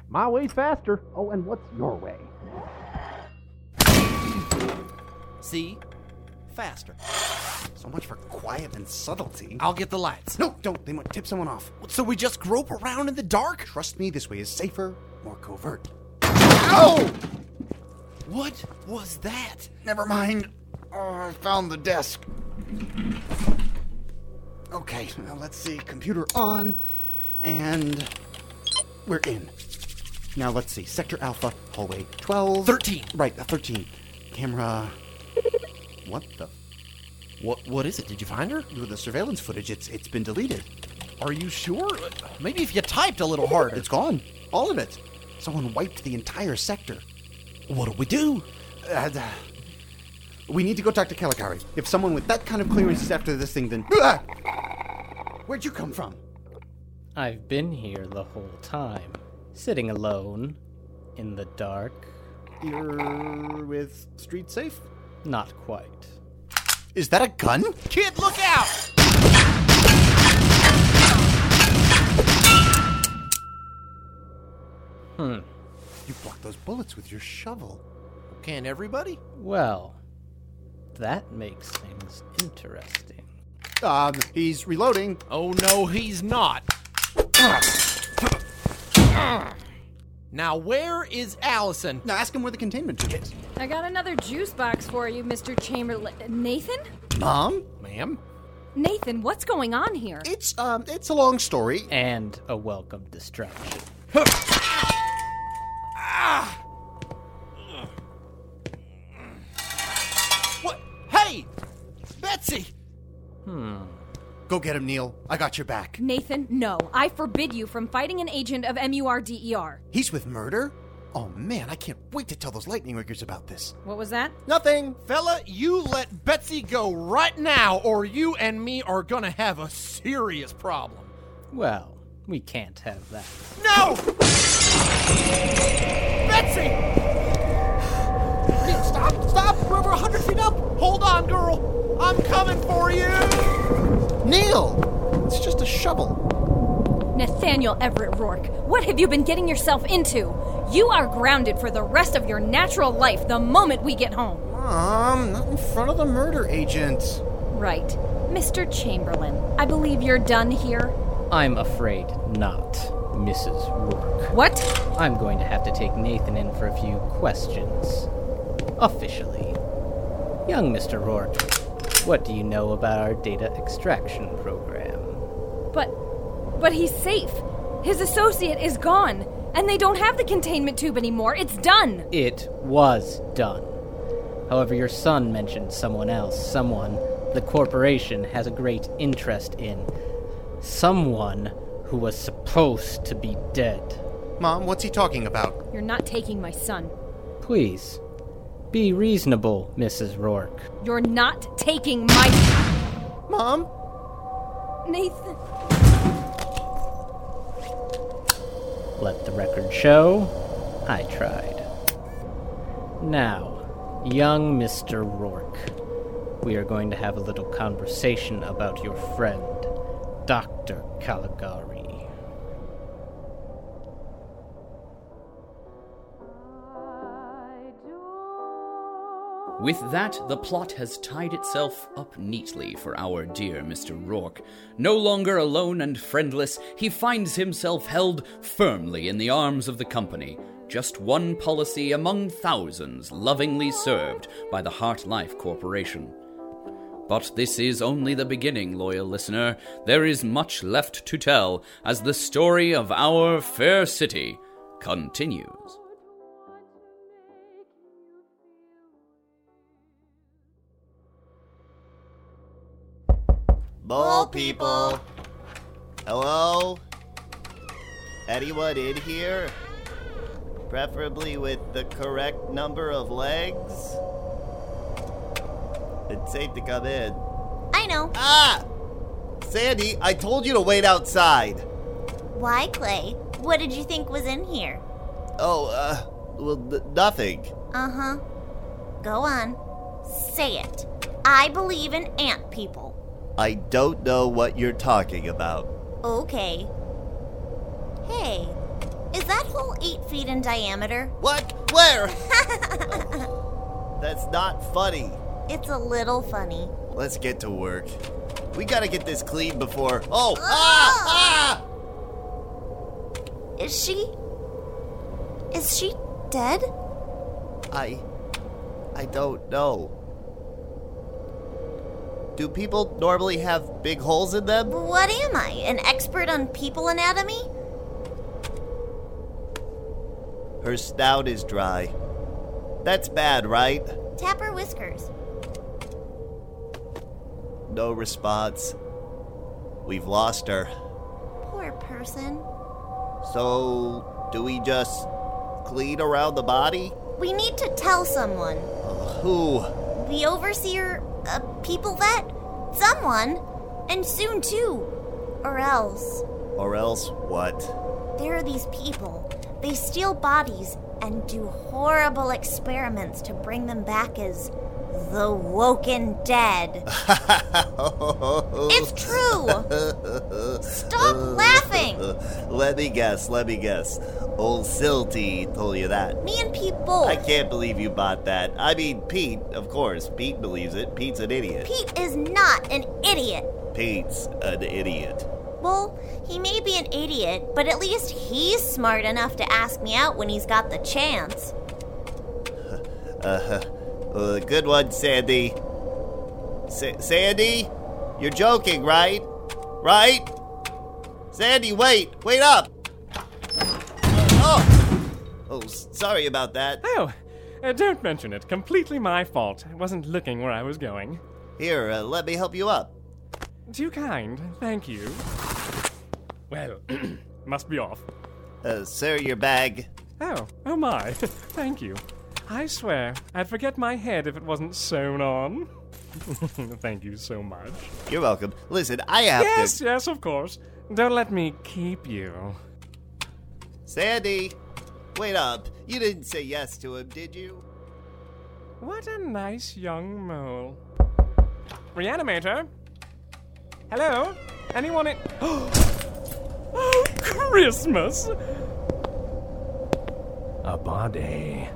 My way's faster. Oh, and what's your way? See? Faster. So much for quiet and subtlety. I'll get the lights. No, don't. They might tip someone off. So we just grope around in the dark? Trust me, this way is safer, more covert. Ow! What was that? Never mind. Oh, I found the desk. Okay, now let's see. Computer on, and we're in. Now let's see. Sector Alpha, hallway 12. 13. Right, uh, 13. Camera. What the? What what is it? Did you find her? The surveillance footage. It's it's been deleted. Are you sure? Maybe if you typed a little harder. It's gone. All of it. Someone wiped the entire sector. What do we do? Uh, we need to go talk to Caligari. If someone with that kind of clearance is after this thing, then. Where'd you come from? I've been here the whole time, sitting alone, in the dark. You're with Street Safe? Not quite. Is that a gun? Kid, look out! Hmm. You blocked those bullets with your shovel. Can everybody? Well, that makes things interesting. Um, he's reloading. Oh no, he's not. Now, where is Allison? Now ask him where the containment tube is. I got another juice box for you, Mr. Chamberlain. Nathan? Mom? Ma'am? Nathan, what's going on here? It's um, it's a long story. And a welcome distraction. What? Betsy! Hmm. Go get him, Neil. I got your back. Nathan, no. I forbid you from fighting an agent of MURDER. He's with murder? Oh man, I can't wait to tell those lightning riggers about this. What was that? Nothing. Fella, you let Betsy go right now, or you and me are gonna have a serious problem. Well, we can't have that. No! Betsy! Stop! Stop! We're over 100 feet up! Hold on, girl! I'm coming for you! Neil! It's just a shovel. Nathaniel Everett Rourke, what have you been getting yourself into? You are grounded for the rest of your natural life the moment we get home. Mom, not in front of the murder agent. Right. Mr. Chamberlain, I believe you're done here. I'm afraid not, Mrs. Rourke. What? I'm going to have to take Nathan in for a few questions. Officially. Young Mr. Rourke, what do you know about our data extraction program? But. But he's safe. His associate is gone, and they don't have the containment tube anymore. It's done. It was done. However, your son mentioned someone else, someone the corporation has a great interest in. Someone who was supposed to be dead. Mom, what's he talking about? You're not taking my son. Please, Be reasonable, Mrs. Rourke. You're not taking my. Mom? Nathan. Let the record show I tried. Now, young Mr. Rourke, we are going to have a little conversation about your friend, Dr. Caligari. With that, the plot has tied itself up neatly for our dear Mr. Rourke. No longer alone and friendless, he finds himself held firmly in the arms of the company. Just one policy among thousands lovingly served by the HartLife Corporation. But this is only the beginning, loyal listener. There is much left to tell as the story of our fair city continues. Mole people. Hello? Anyone in here? Preferably with the correct number of legs? It's safe to come in. I know. Ah! Sandy, I told you to wait outside. Why, Clay? What did you think was in here? Oh, uh, well, n- nothing. Uh huh. Go on. Say it. I believe in ant people. I don't know what you're talking about. Okay. Hey, is that hole eight feet in diameter? What? Where? That's not funny. It's a little funny. Let's get to work. We gotta get this clean before. Oh! Ah! Ah! Is she. Is she dead? I. I don't know. Do people normally have big holes in them? What am I? An expert on people anatomy? Her snout is dry. That's bad, right? Tap her whiskers. No response. We've lost her. Poor person. So, do we just clean around the body? We need to tell someone. Who? The overseer, people vet? Someone. And soon too. Or else. Or else what? There are these people. They steal bodies and do horrible experiments to bring them back as the woken dead. it's true. Stop laughing. Let me guess, let me guess. Old Silty told you that. Me and Pete both. I can't believe you bought that. I mean, Pete, of course. Pete believes it. Pete's an idiot. Pete is not an idiot. Pete's an idiot. Well, he may be an idiot, but at least he's smart enough to ask me out when he's got the chance. Uh, uh good one, Sandy. Sa- Sandy? You're joking, right? Right? Sandy, wait! Wait up! Oh! Oh, sorry about that. Oh, uh, don't mention it. Completely my fault. I wasn't looking where I was going. Here, uh, let me help you up. Too kind. Thank you. Well, must be off. Uh, sir, your bag. Oh, oh my. Thank you. I swear, I'd forget my head if it wasn't sewn on. Thank you so much. You're welcome. Listen, I have yes, to. yes, of course. Don't let me keep you. Sandy, wait up. You didn't say yes to him, did you? What a nice young mole. Reanimator? Hello? Anyone in. oh, Christmas! A body.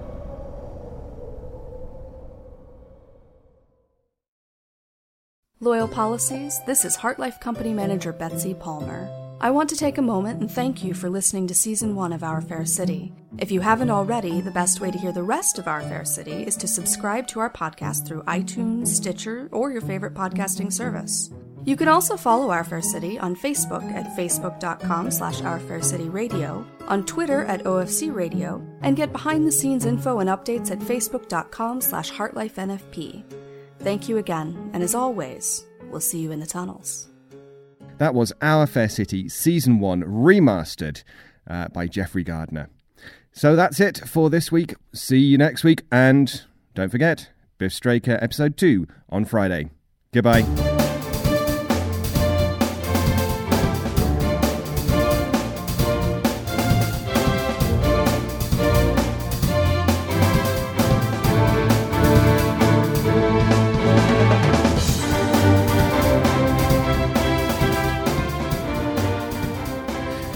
Loyal Policies, this is HartLife Company Manager Betsy Palmer. I want to take a moment and thank you for listening to Season 1 of Our Fair City. If you haven't already, the best way to hear the rest of Our Fair City is to subscribe to our podcast through iTunes, Stitcher, or your favorite podcasting service. You can also follow Our Fair City on Facebook at facebook.com slash Our Fair City Radio, on Twitter at OFC Radio, and get behind-the-scenes info and updates at facebook.com slash hartlifenfp. Thank you again, and as always, we'll see you in the tunnels. That was Our Fair City Season 1 remastered uh, by Jeffrey Gardner. So that's it for this week. See you next week, and Don't forget, Biff Straker Episode 2 on Friday. Goodbye.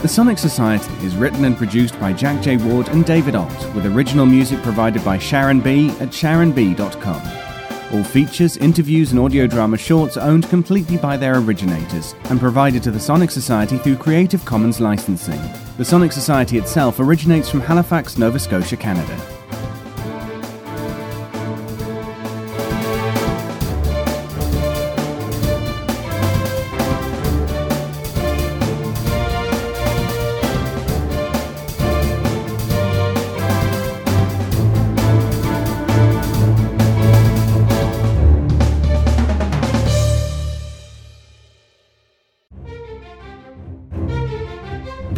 The Sonic Society is written and produced by Jack J. Ward and David Ault, with original music provided by Sharon B. at sharonb.com. All features, interviews, and audio drama shorts are owned completely by their originators and provided to the Sonic Society through Creative Commons licensing. The Sonic Society itself originates from Halifax, Nova Scotia, Canada.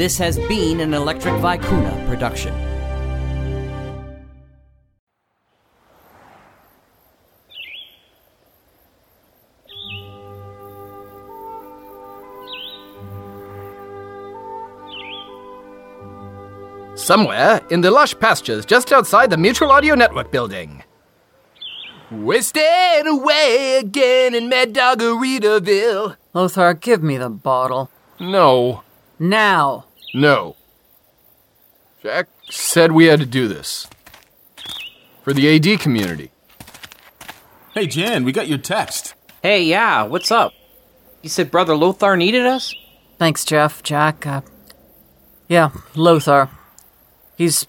This has been an Electric Vicuna production. Somewhere in the lush pastures just outside the Mutual Audio Network building. We're staying away again in Mad Doggeritaville. Lothar, give me the bottle. No. Now. No. Jack said we had to do this. For the AD community. Hey, Jan, we got your text. Hey, yeah, what's up? You said Brother Lothar needed us? Thanks, Jeff, Jack. Uh, yeah, Lothar. He's,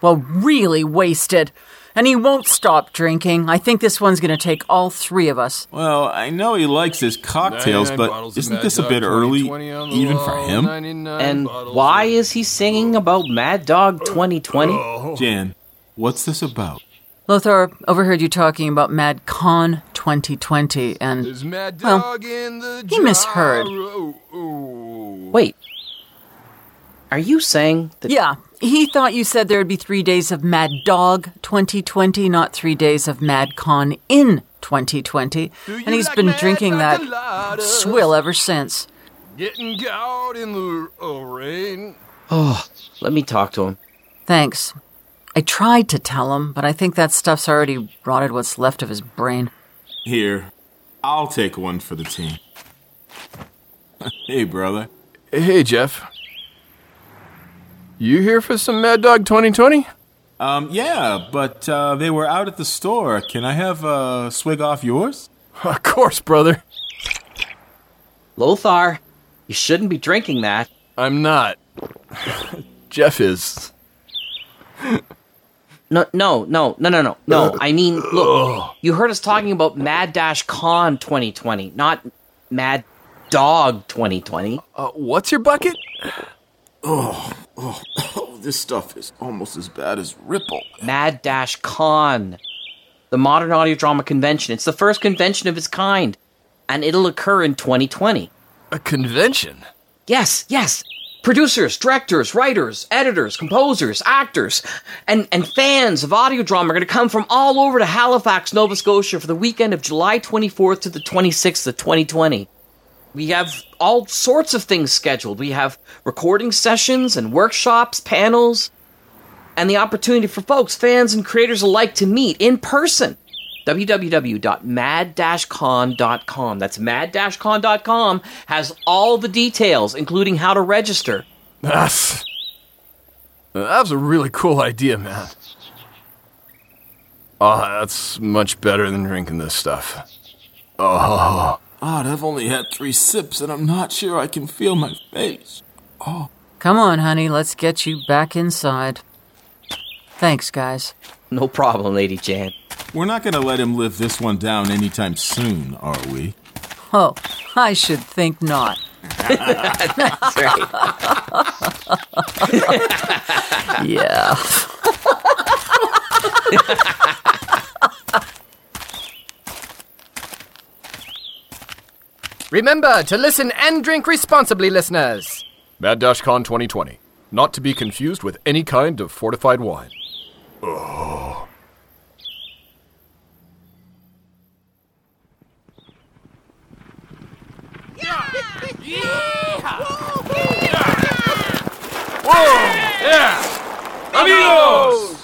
well, really wasted. And he won't stop drinking. I think this one's going to take all three of us. Well, I know he likes his cocktails, but isn't this a bit early, even for him? And why is he singing about Mad Dog 2020? Jan, what's this about? Lothar overheard you talking about Mad Con 2020, and, well, he misheard. Wait. Are you saying that. Yeah, he thought you said there would be three days of Mad Dog 2020, not three days of Mad Con in 2020. And he's been drinking that swill ever since. Getting out in the uh, rain. Oh, let me talk to him. Thanks. I tried to tell him, but I think that stuff's already rotted what's left of his brain. Here, I'll take one for the team. hey, brother. Hey, Jeff. You here for some Mad Dog 2020? Um, yeah, but uh, they were out at the store. Can I have a swig off yours? Of course, brother. Lothar, you shouldn't be drinking that. I'm not. Jeff is. No, no, no, no, no, no, no. I mean, look, you heard us talking about Mad Dash Con 2020, not Mad Dog 2020. Uh, what's your bucket? Oh, oh, oh, this stuff is almost as bad as Ripple. Mad Dash Con, the modern audio drama convention. It's the first convention of its kind, and it'll occur in 2020. A convention? Yes, yes. Producers, directors, writers, editors, composers, actors, and, and fans of audio drama are going to come from all over to Halifax, Nova Scotia for the weekend of July 24th to the 26th of 2020. We have all sorts of things scheduled. We have recording sessions and workshops, panels, and the opportunity for folks, fans, and creators alike to meet in person. www.mad-con.com. That's mad-con.com has all the details, including how to register. That's. That's a really cool idea, man. Oh, that's much better than drinking this stuff. Oh. Odd, I've only had three sips and I'm not sure I can feel my face. Oh. Come on, honey, let's get you back inside. Thanks, guys. No problem, Lady Jan. We're not going to let him live this one down anytime soon, are we? Oh, I should think not. That's right. yeah. Remember to listen and drink responsibly, listeners. Mad Dash Con 2020, not to be confused with any kind of fortified wine. Oh. Yeah! yeah! Whoa! Yeah! Amigos!